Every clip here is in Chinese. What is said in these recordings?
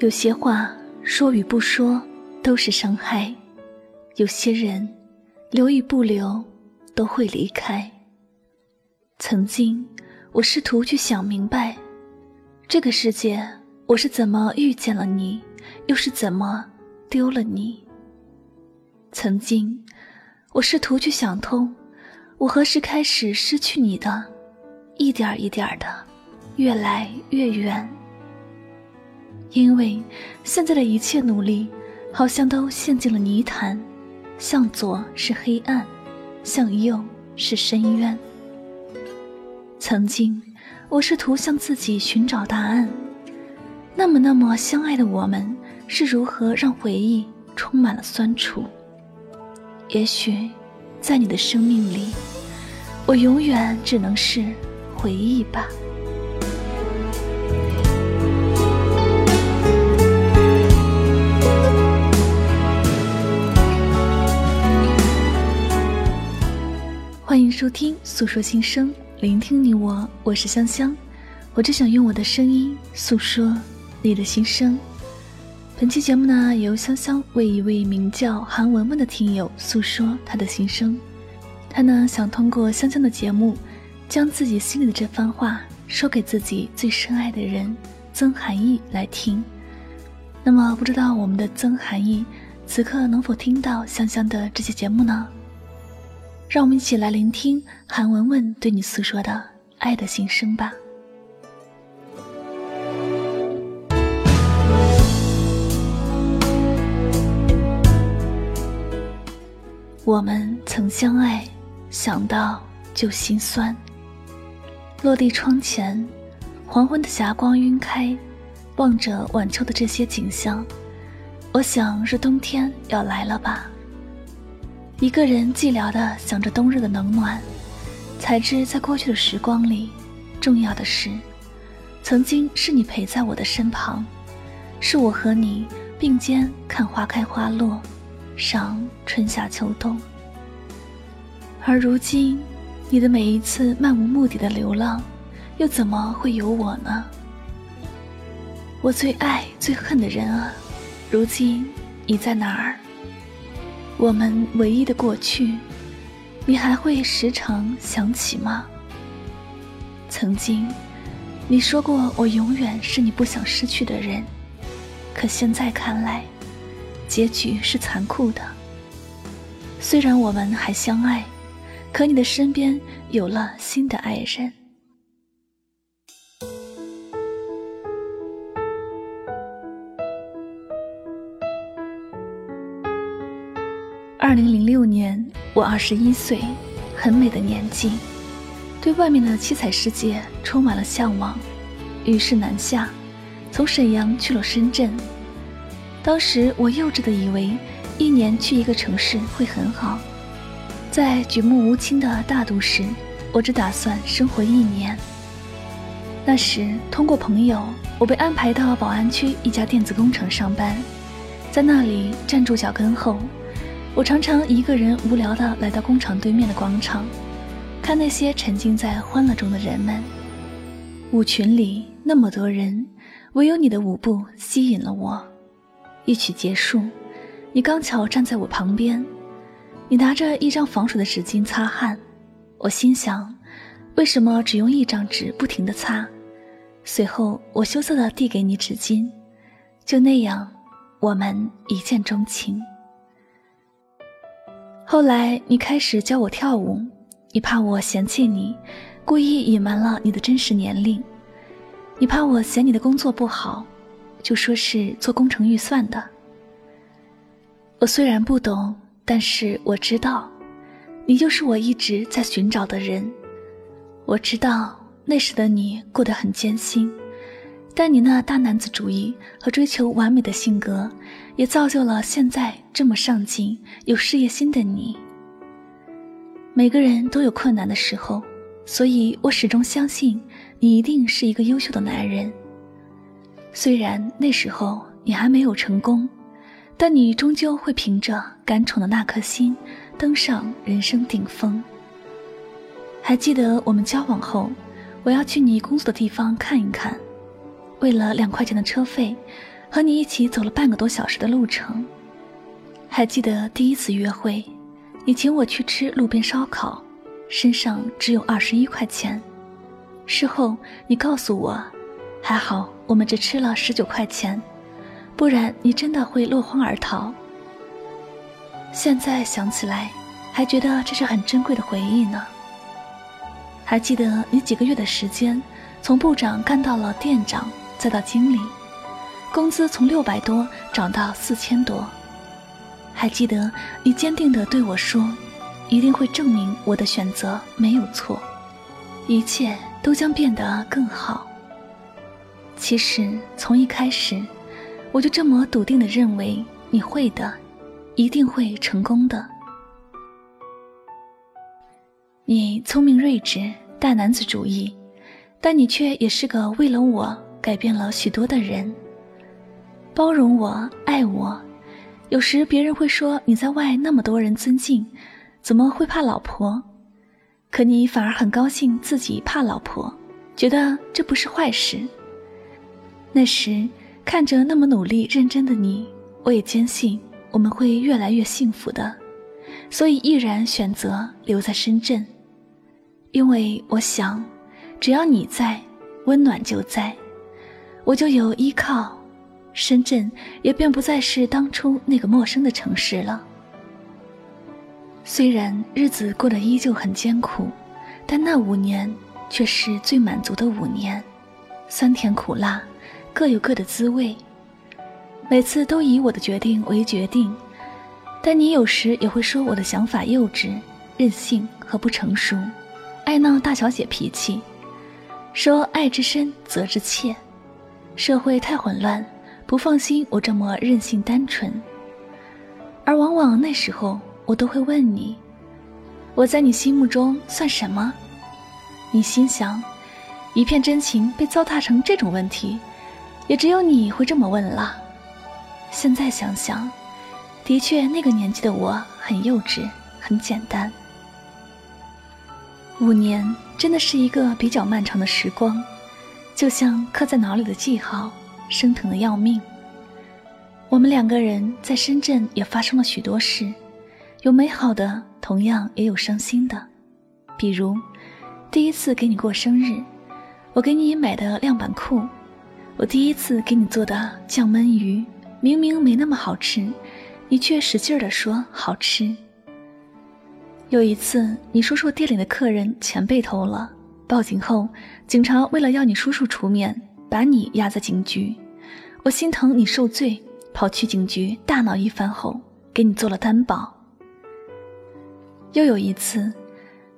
有些话说与不说都是伤害，有些人留与不留都会离开。曾经，我试图去想明白，这个世界我是怎么遇见了你，又是怎么丢了你。曾经，我试图去想通，我何时开始失去你的，一点一点的，越来越远。因为现在的一切努力，好像都陷进了泥潭，向左是黑暗，向右是深渊。曾经，我试图向自己寻找答案。那么，那么相爱的我们，是如何让回忆充满了酸楚？也许，在你的生命里，我永远只能是回忆吧。收听《诉说心声》，聆听你我，我是香香。我只想用我的声音诉说你的心声。本期节目呢，由香香为一位名叫韩文文的听友诉说他的心声。他呢，想通过香香的节目，将自己心里的这番话说给自己最深爱的人曾寒意来听。那么，不知道我们的曾寒意此刻能否听到香香的这期节目呢？让我们一起来聆听韩文文对你诉说的爱的心声吧。我们曾相爱，想到就心酸。落地窗前，黄昏的霞光晕开，望着晚秋的这些景象，我想是冬天要来了吧。一个人寂寥地想着冬日的冷暖，才知在过去的时光里，重要的是，曾经是你陪在我的身旁，是我和你并肩看花开花落，赏春夏秋冬。而如今，你的每一次漫无目的的流浪，又怎么会有我呢？我最爱最恨的人啊，如今你在哪儿？我们唯一的过去，你还会时常想起吗？曾经，你说过我永远是你不想失去的人，可现在看来，结局是残酷的。虽然我们还相爱，可你的身边有了新的爱人。二零零六年，我二十一岁，很美的年纪，对外面的七彩世界充满了向往，于是南下，从沈阳去了深圳。当时我幼稚的以为，一年去一个城市会很好，在举目无亲的大都市，我只打算生活一年。那时通过朋友，我被安排到宝安区一家电子工厂上班，在那里站住脚跟后。我常常一个人无聊地来到工厂对面的广场，看那些沉浸在欢乐中的人们。舞群里那么多人，唯有你的舞步吸引了我。一曲结束，你刚巧站在我旁边，你拿着一张防水的纸巾擦汗。我心想，为什么只用一张纸不停地擦？随后我羞涩地递给你纸巾，就那样，我们一见钟情。后来你开始教我跳舞，你怕我嫌弃你，故意隐瞒了你的真实年龄。你怕我嫌你的工作不好，就说是做工程预算的。我虽然不懂，但是我知道，你就是我一直在寻找的人。我知道那时的你过得很艰辛，但你那大男子主义和追求完美的性格。也造就了现在这么上进、有事业心的你。每个人都有困难的时候，所以我始终相信你一定是一个优秀的男人。虽然那时候你还没有成功，但你终究会凭着敢闯的那颗心，登上人生顶峰。还记得我们交往后，我要去你工作的地方看一看，为了两块钱的车费。和你一起走了半个多小时的路程。还记得第一次约会，你请我去吃路边烧烤，身上只有二十一块钱。事后你告诉我，还好我们只吃了十九块钱，不然你真的会落荒而逃。现在想起来，还觉得这是很珍贵的回忆呢。还记得你几个月的时间，从部长干到了店长，再到经理，工资从六百多涨到四千多。还记得你坚定地对我说：“一定会证明我的选择没有错，一切都将变得更好。”其实从一开始，我就这么笃定地认为你会的，一定会成功的。你聪明睿智，大男子主义，但你却也是个为了我改变了许多的人。包容我，爱我。有时别人会说你在外那么多人尊敬，怎么会怕老婆？可你反而很高兴自己怕老婆，觉得这不是坏事。那时看着那么努力认真的你，我也坚信我们会越来越幸福的，所以毅然选择留在深圳。因为我想，只要你在，温暖就在，我就有依靠，深圳也便不再是当初那个陌生的城市了。虽然日子过得依旧很艰苦，但那五年却是最满足的五年，酸甜苦辣，各有各的滋味。每次都以我的决定为决定，但你有时也会说我的想法幼稚、任性和不成熟。爱闹大小姐脾气，说爱之深责之切，社会太混乱，不放心我这么任性单纯。而往往那时候，我都会问你，我在你心目中算什么？你心想，一片真情被糟蹋成这种问题，也只有你会这么问了。现在想想，的确那个年纪的我很幼稚，很简单。五年真的是一个比较漫长的时光，就像刻在脑里的记号，生疼的要命。我们两个人在深圳也发生了许多事，有美好的，同样也有伤心的。比如，第一次给你过生日，我给你买的亮板裤，我第一次给你做的酱焖鱼，明明没那么好吃，你却使劲儿的说好吃。有一次，你叔叔店里的客人钱被偷了，报警后，警察为了要你叔叔出面，把你押在警局。我心疼你受罪，跑去警局大闹一番后，给你做了担保。又有一次，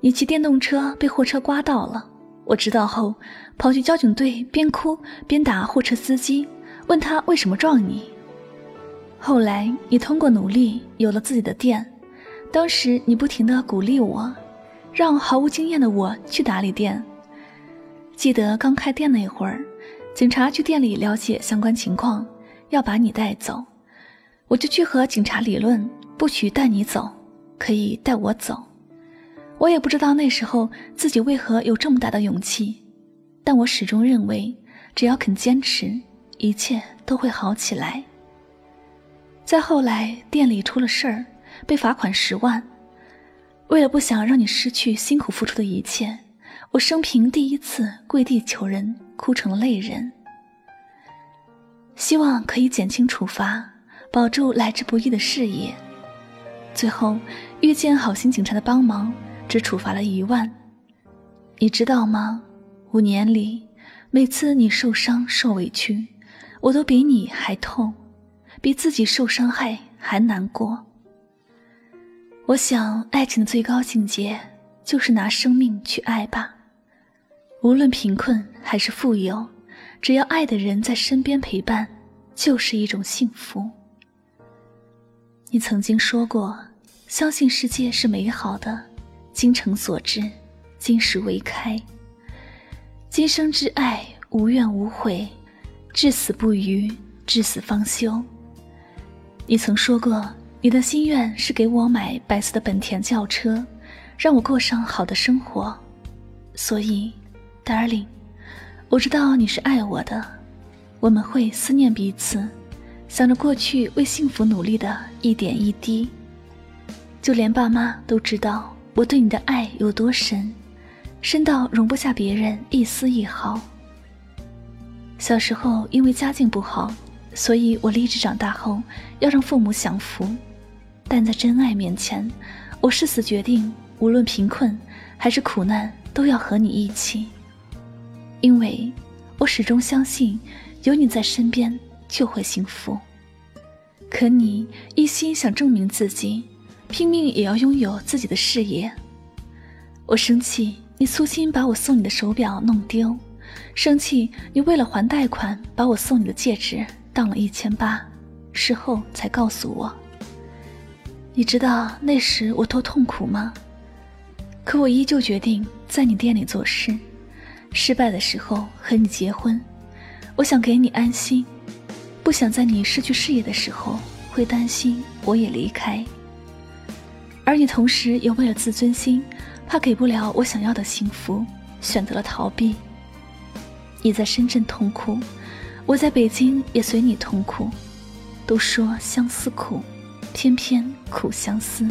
你骑电动车被货车刮到了，我知道后，跑去交警队，边哭边打货车司机，问他为什么撞你。后来，你通过努力有了自己的店。当时你不停的鼓励我，让毫无经验的我去打理店。记得刚开店那会儿，警察去店里了解相关情况，要把你带走，我就去和警察理论，不许带你走，可以带我走。我也不知道那时候自己为何有这么大的勇气，但我始终认为，只要肯坚持，一切都会好起来。再后来，店里出了事儿。被罚款十万，为了不想让你失去辛苦付出的一切，我生平第一次跪地求人，哭成了泪人。希望可以减轻处罚，保住来之不易的事业。最后遇见好心警察的帮忙，只处罚了一万。你知道吗？五年里，每次你受伤受委屈，我都比你还痛，比自己受伤害还难过。我想，爱情的最高境界就是拿生命去爱吧。无论贫困还是富有，只要爱的人在身边陪伴，就是一种幸福。你曾经说过，相信世界是美好的，精诚所至，金石为开。今生之爱，无怨无悔，至死不渝，至死方休。你曾说过。你的心愿是给我买白色的本田轿车，让我过上好的生活。所以，Darling，我知道你是爱我的，我们会思念彼此想着过去为幸福努力的一点一滴。就连爸妈都知道我对你的爱有多深，深到容不下别人一丝一毫。小时候因为家境不好，所以我立志长大后要让父母享福。但在真爱面前，我誓死决定，无论贫困还是苦难，都要和你一起。因为，我始终相信，有你在身边就会幸福。可你一心想证明自己。拼命也要拥有自己的事业。我生气，你粗心把我送你的手表弄丢；生气，你为了还贷款把我送你的戒指当了一千八，事后才告诉我。你知道那时我多痛苦吗？可我依旧决定在你店里做事。失败的时候和你结婚，我想给你安心，不想在你失去事业的时候会担心我也离开。而你同时也为了自尊心，怕给不了我想要的幸福，选择了逃避。你在深圳痛苦，我在北京也随你痛苦。都说相思苦，偏偏苦相思。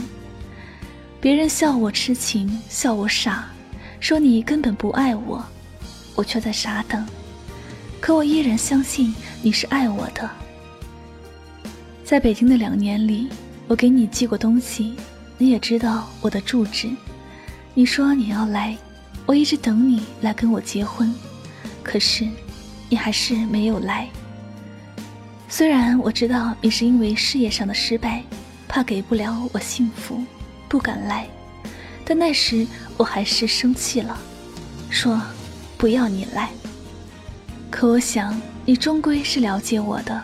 别人笑我痴情，笑我傻，说你根本不爱我，我却在傻等。可我依然相信你是爱我的。在北京的两年里，我给你寄过东西。你也知道我的住址，你说你要来，我一直等你来跟我结婚，可是你还是没有来。虽然我知道你是因为事业上的失败，怕给不了我幸福，不敢来，但那时我还是生气了，说不要你来。可我想你终归是了解我的，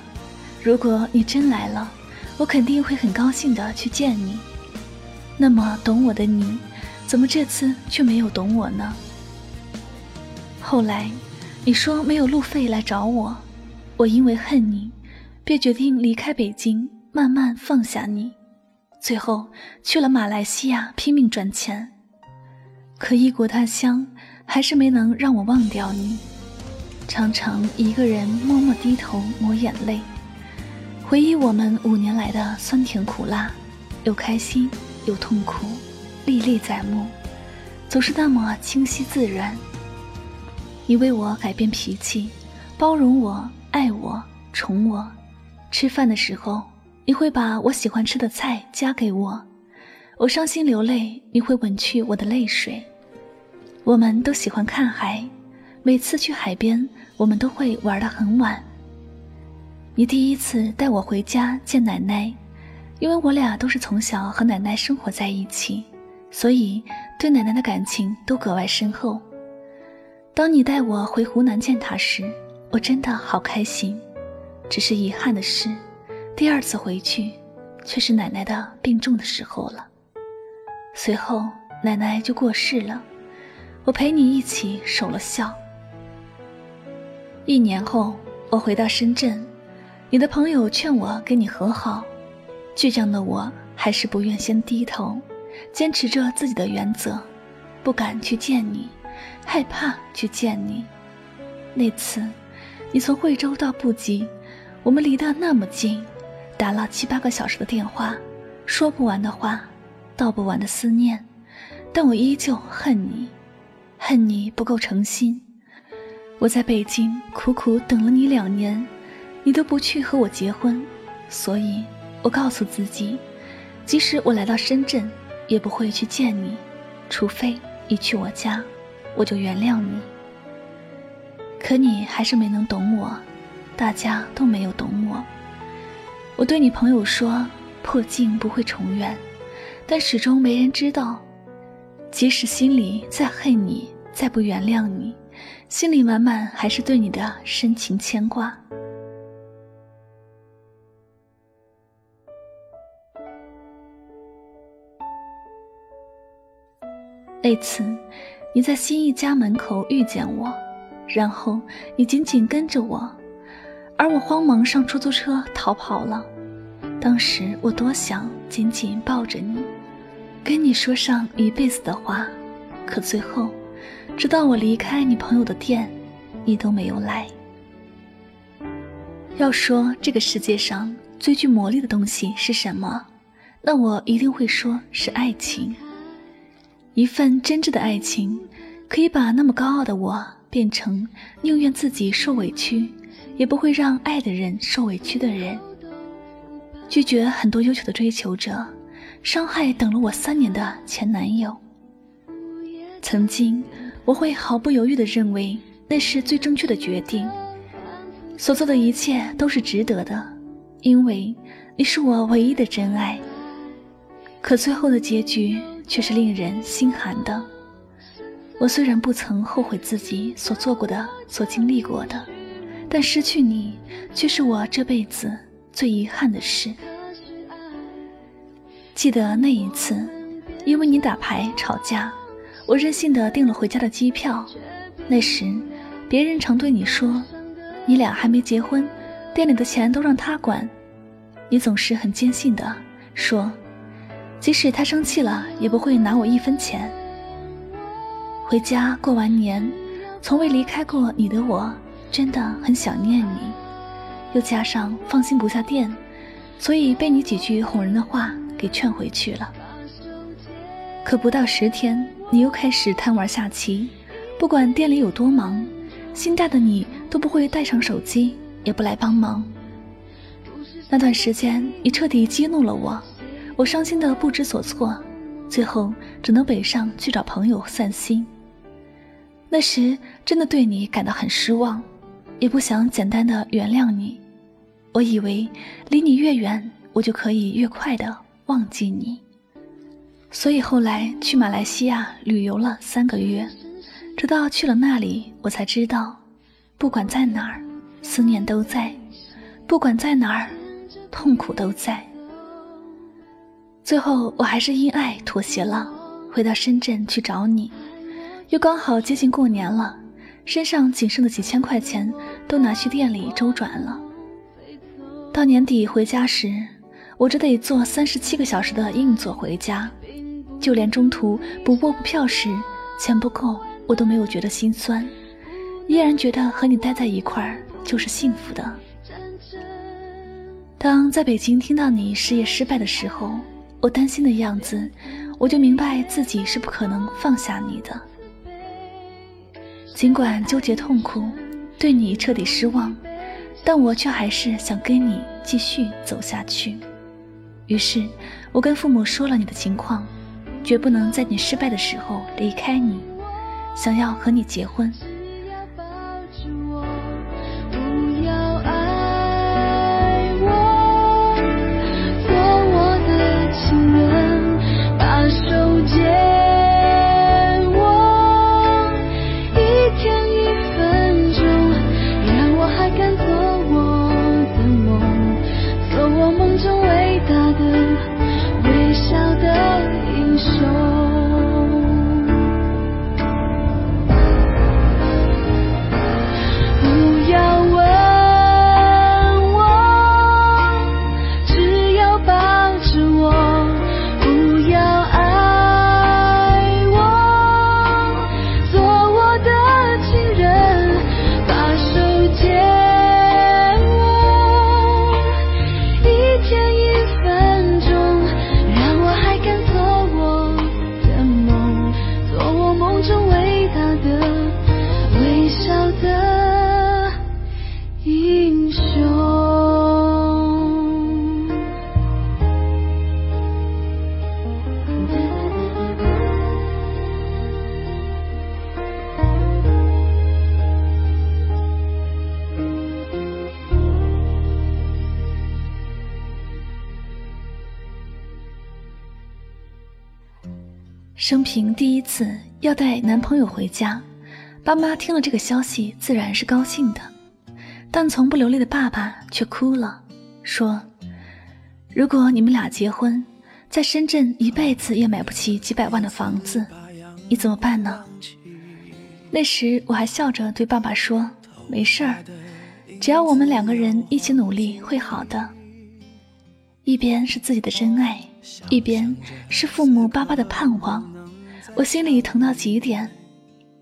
如果你真来了，我肯定会很高兴的去见你。那么懂我的你，怎么这次却没有懂我呢？后来，你说没有路费来找我，我因为恨你，便决定离开北京，慢慢放下你。最后去了马来西亚拼命赚钱，可异国他乡还是没能让我忘掉你。常常一个人默默低头抹眼泪，回忆我们五年来的酸甜苦辣，又开心。有痛苦，历历在目，总是那么清晰自然。你为我改变脾气，包容我，爱我，宠我。吃饭的时候，你会把我喜欢吃的菜夹给我。我伤心流泪，你会吻去我的泪水。我们都喜欢看海，每次去海边，我们都会玩得很晚。你第一次带我回家见奶奶。因为我俩都是从小和奶奶生活在一起，所以对奶奶的感情都格外深厚。当你带我回湖南见她时，我真的好开心。只是遗憾的是，第二次回去，却是奶奶的病重的时候了。随后奶奶就过世了，我陪你一起守了孝。一年后，我回到深圳，你的朋友劝我跟你和好。倔强的我还是不愿先低头，坚持着自己的原则，不敢去见你，害怕去见你。那次，你从惠州到布吉，我们离得那么近，打了七八个小时的电话，说不完的话，道不完的思念，但我依旧恨你，恨你不够诚心。我在北京苦苦等了你两年，你都不去和我结婚，所以。我告诉自己，即使我来到深圳，也不会去见你，除非你去我家，我就原谅你。可你还是没能懂我，大家都没有懂我。我对你朋友说，破镜不会重圆，但始终没人知道，即使心里再恨你，再不原谅你，心里满满还是对你的深情牵挂。那次，你在新一家门口遇见我，然后你紧紧跟着我，而我慌忙上出租车逃跑了。当时我多想紧紧抱着你，跟你说上一辈子的话，可最后，直到我离开你朋友的店，你都没有来。要说这个世界上最具魔力的东西是什么，那我一定会说是爱情。一份真挚的爱情，可以把那么高傲的我变成宁愿自己受委屈，也不会让爱的人受委屈的人。拒绝很多优秀的追求者，伤害等了我三年的前男友。曾经，我会毫不犹豫地认为那是最正确的决定。所做的一切都是值得的，因为你是我唯一的真爱。可最后的结局却是令人心寒的。我虽然不曾后悔自己所做过的、所经历过的，但失去你却是我这辈子最遗憾的事。记得那一次，因为你打牌吵架，我任性的订了回家的机票。那时，别人常对你说。你俩还没结婚，店里的钱都让他管，你总是很坚信的说，即使他生气了，也不会拿我一分钱。回家过完年，从未离开过你的我，真的很想念你。又加上放心不下店，所以被你几句哄人的话给劝回去了。可不到十天，你又开始贪玩下棋，不管店里有多忙。心大的你都不会带上手机，也不来帮忙。那段时间，你彻底激怒了我，我伤心的不知所措，最后只能北上去找朋友散心。那时真的对你感到很失望，也不想简单的原谅你。我以为离你越远，我就可以越快的忘记你，所以后来去马来西亚旅游了三个月。直到去了那里，我才知道，不管在哪儿，思念都在；不管在哪儿，痛苦都在。最后，我还是因爱妥协了，回到深圳去找你。又刚好接近过年了，身上仅剩的几千块钱都拿去店里周转了。到年底回家时，我只得坐三十七个小时的硬座回家，就连中途补卧铺票时，钱不够。我都没有觉得心酸，依然觉得和你待在一块儿就是幸福的。当在北京听到你事业失败的时候，我担心的样子，我就明白自己是不可能放下你的。尽管纠结痛苦，对你彻底失望，但我却还是想跟你继续走下去。于是，我跟父母说了你的情况，绝不能在你失败的时候离开你。想要和你结婚。生平第一次要带男朋友回家，爸妈听了这个消息自然是高兴的，但从不流泪的爸爸却哭了，说：“如果你们俩结婚，在深圳一辈子也买不起几百万的房子，你怎么办呢？”那时我还笑着对爸爸说：“没事儿，只要我们两个人一起努力，会好的。”一边是自己的真爱，一边是父母爸爸的盼望。我心里疼到极点，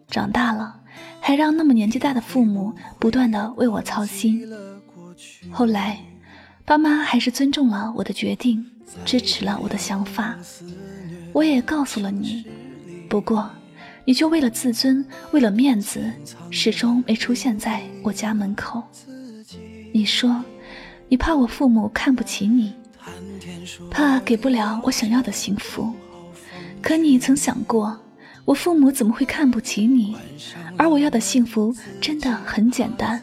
长大了还让那么年纪大的父母不断的为我操心。后来，爸妈还是尊重了我的决定，支持了我的想法。我也告诉了你，不过，你就为了自尊，为了面子，始终没出现在我家门口。你说，你怕我父母看不起你，怕给不了我想要的幸福。可你曾想过，我父母怎么会看不起你？而我要的幸福真的很简单，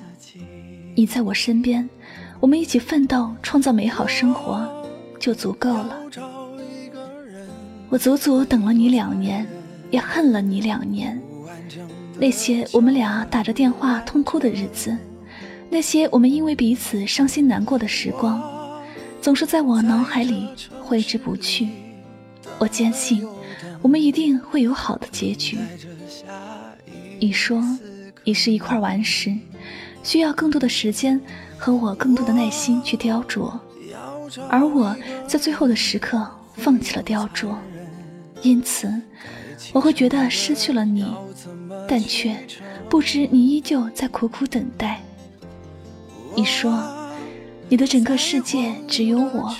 你在我身边，我们一起奋斗，创造美好生活，就足够了。我足足等了你两年，也恨了你两年。那些我们俩打着电话痛哭的日子。那些我们因为彼此伤心难过的时光，总是在我脑海里挥之不去。我坚信，我们一定会有好的结局。你说，你是一块顽石，需要更多的时间和我更多的耐心去雕琢，而我在最后的时刻放弃了雕琢，因此我会觉得失去了你，但却不知你依旧在苦苦等待。你说，你的整个世界只有我，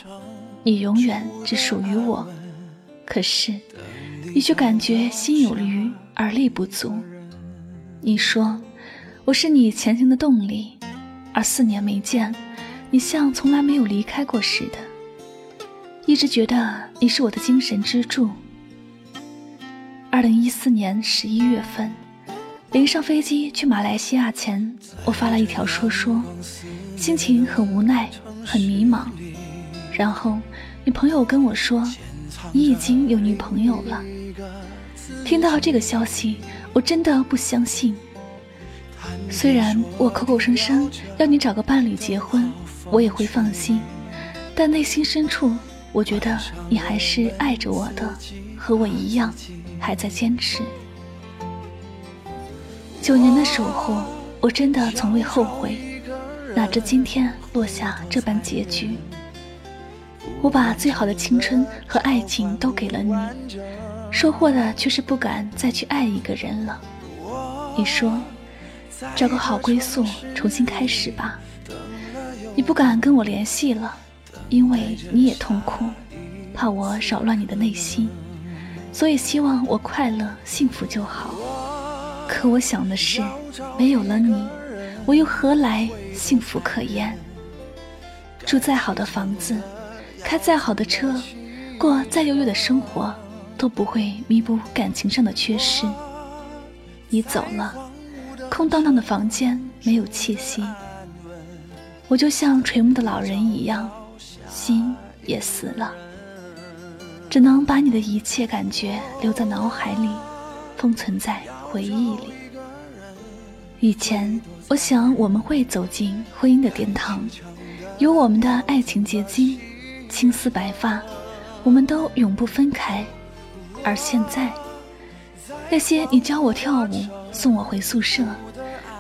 你永远只属于我。可是，你却感觉心有余而力不足。你说，我是你前行的动力，而四年没见，你像从来没有离开过似的，一直觉得你是我的精神支柱。二零一四年十一月份。临上飞机去马来西亚前，我发了一条说说，心情很无奈，很迷茫。然后，你朋友跟我说，你已经有女朋友了。听到这个消息，我真的不相信。虽然我口口声声要你找个伴侣结婚，我也会放心，但内心深处，我觉得你还是爱着我的，和我一样，还在坚持。九年的守候，我真的从未后悔。哪知今天落下这般结局。我把最好的青春和爱情都给了你，收获的却是不敢再去爱一个人了。你说，找个好归宿，重新开始吧。你不敢跟我联系了，因为你也痛苦，怕我扰乱你的内心，所以希望我快乐幸福就好。可我想的是，没有了你，我又何来幸福可言？住再好的房子，开再好的车，过再优越的生活，都不会弥补感情上的缺失。你走了，空荡荡的房间没有气息，我就像垂暮的老人一样，心也死了，只能把你的一切感觉留在脑海里，封存在。回忆里，以前我想我们会走进婚姻的殿堂，有我们的爱情结晶，青丝白发，我们都永不分开。而现在，那些你教我跳舞，送我回宿舍，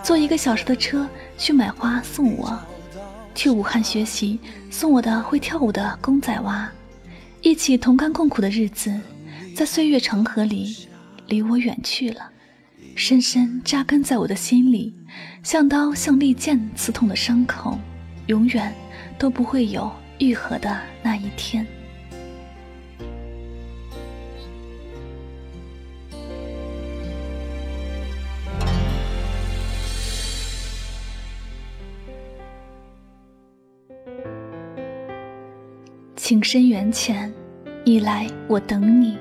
坐一个小时的车去买花送我，去武汉学习送我的会跳舞的公仔娃，一起同甘共苦的日子，在岁月长河里，离我远去了。深深扎根在我的心里，像刀像利剑刺痛的伤口，永远都不会有愈合的那一天。情深缘浅，你来我等你，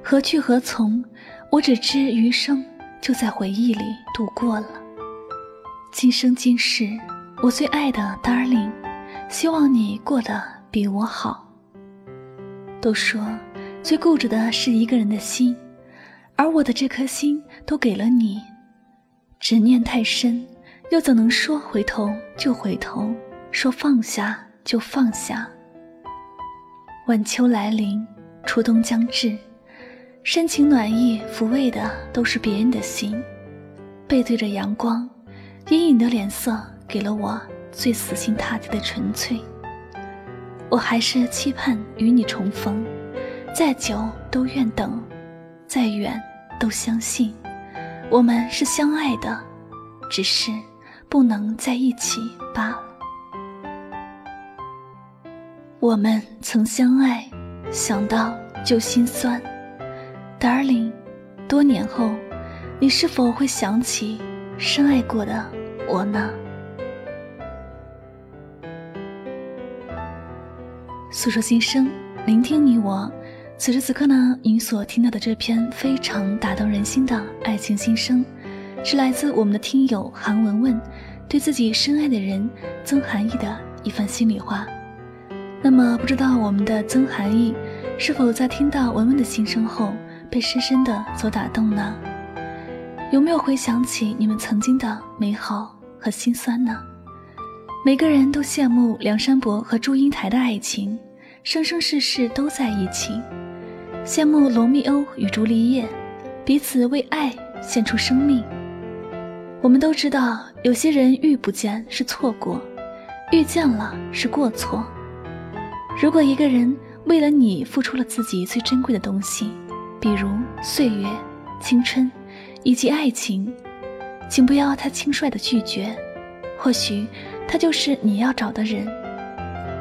何去何从？我只知余生。就在回忆里度过了。今生今世，我最爱的 darling，希望你过得比我好。都说最固执的是一个人的心，而我的这颗心都给了你。执念太深，又怎能说回头就回头，说放下就放下？晚秋来临，初冬将至。深情暖意抚慰的都是别人的心，背对着阳光，阴影的脸色给了我最死心塌地的纯粹。我还是期盼与你重逢，再久都愿等，再远都相信，我们是相爱的，只是不能在一起罢了。我们曾相爱，想到就心酸。Darling，多年后，你是否会想起深爱过的我呢？诉说心声，聆听你我。此时此刻呢，您所听到的这篇非常打动人心的爱情心声，是来自我们的听友韩文文对自己深爱的人曾含义的一番心里话。那么，不知道我们的曾含义是否在听到文文的心声后被深深的所打动呢？有没有回想起你们曾经的美好和心酸呢？每个人都羡慕梁山伯和祝英台的爱情，生生世世都在一起；羡慕罗密欧与朱丽叶，彼此为爱献出生命。我们都知道，有些人遇不见是错过，遇见了是过错。如果一个人为了你付出了自己最珍贵的东西，比如岁月、青春以及爱情，请不要太轻率的拒绝，或许。他就是你要找的人。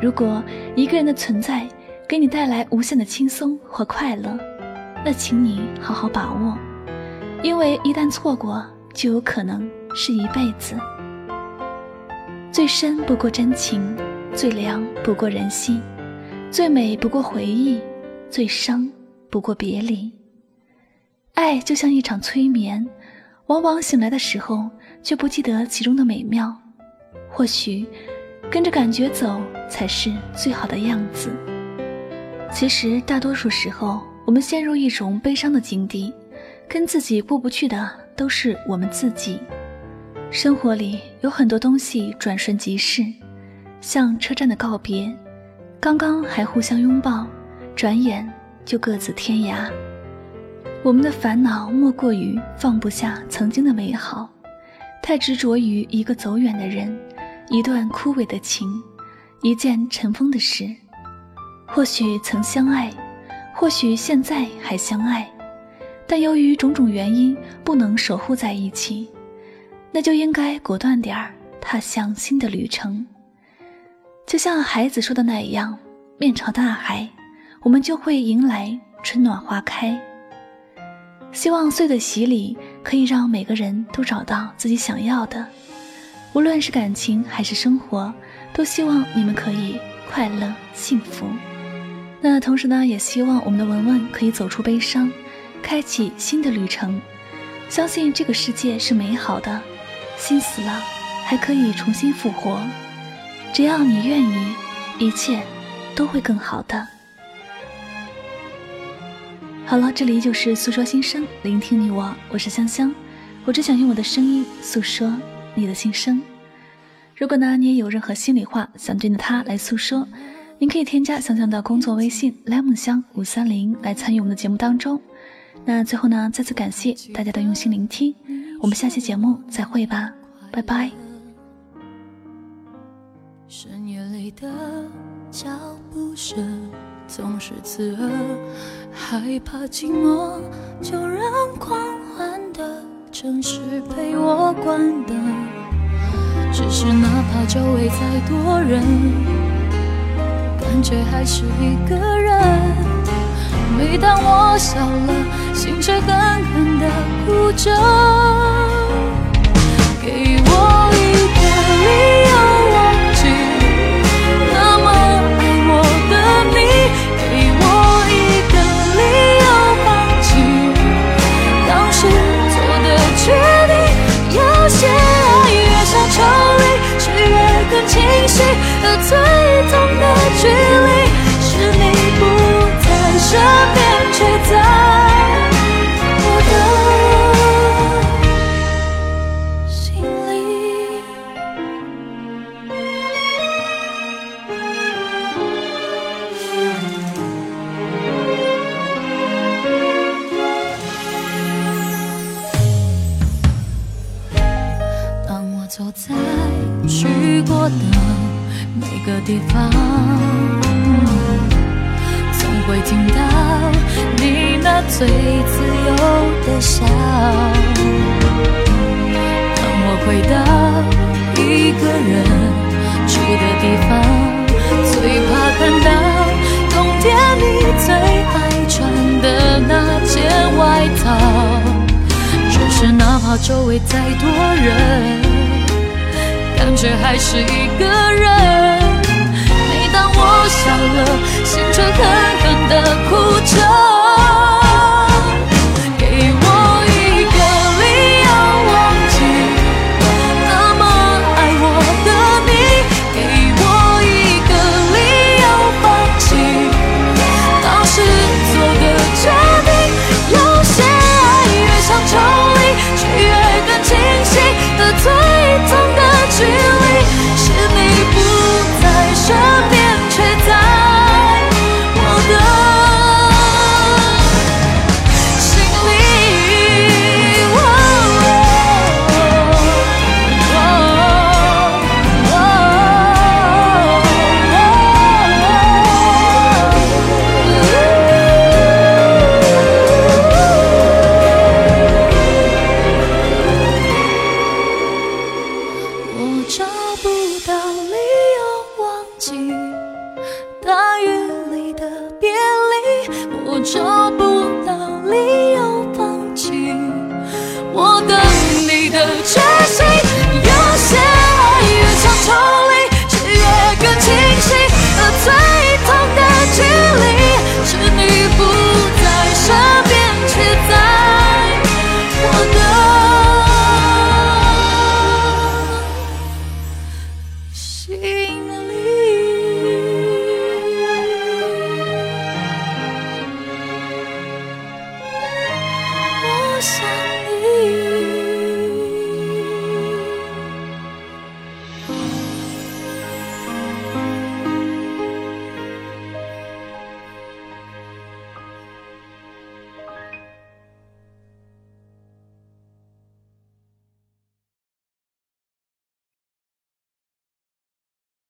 如果一个人的存在给你带来无限的轻松和快乐，那请你好好把握，因为一旦错过，就有可能是一辈子。最深不过真情，最凉不过人心，最美不过回忆，最伤不过别离。爱就像一场催眠，往往醒来的时候却不记得其中的美妙。或许，跟着感觉走才是最好的样子。其实，大多数时候，我们陷入一种悲伤的境地，跟自己过不去的都是我们自己。生活里有很多东西转瞬即逝，像车站的告别，刚刚还互相拥抱，转眼就各自天涯。我们的烦恼莫过于放不下曾经的美好，太执着于一个走远的人。一段枯萎的情，一件尘封的事。或许曾相爱，或许现在还相爱，但由于种种原因不能守护在一起，那就应该果断点儿，踏向新的旅程。就像孩子说的那样：“面朝大海，我们就会迎来春暖花开。”希望岁的洗礼可以让每个人都找到自己想要的。无论是感情还是生活，都希望你们可以快乐幸福。那同时呢，也希望我们的文文可以走出悲伤，开启新的旅程。相信这个世界是美好的，心死了还可以重新复活。只要你愿意，一切都会更好的。好了，这里就是诉说心声，聆听你我，我是香香，我只想用我的声音诉说。你的心声。如果呢，你也有任何心里话想对着他来诉说，您可以添加香香的工作微信：le 木香五三零来参与我们的节目当中。那最后呢，再次感谢大家的用心聆听，我们下期节目再会吧，拜拜。深夜里的脚步声总是刺耳，害怕寂寞，就让狂欢的。城市陪我关灯，只是哪怕周围再多人，感觉还是一个人。每当我笑了，心却狠狠地哭着。给我一个理由地个人。每当我笑了心却狠狠的哭着。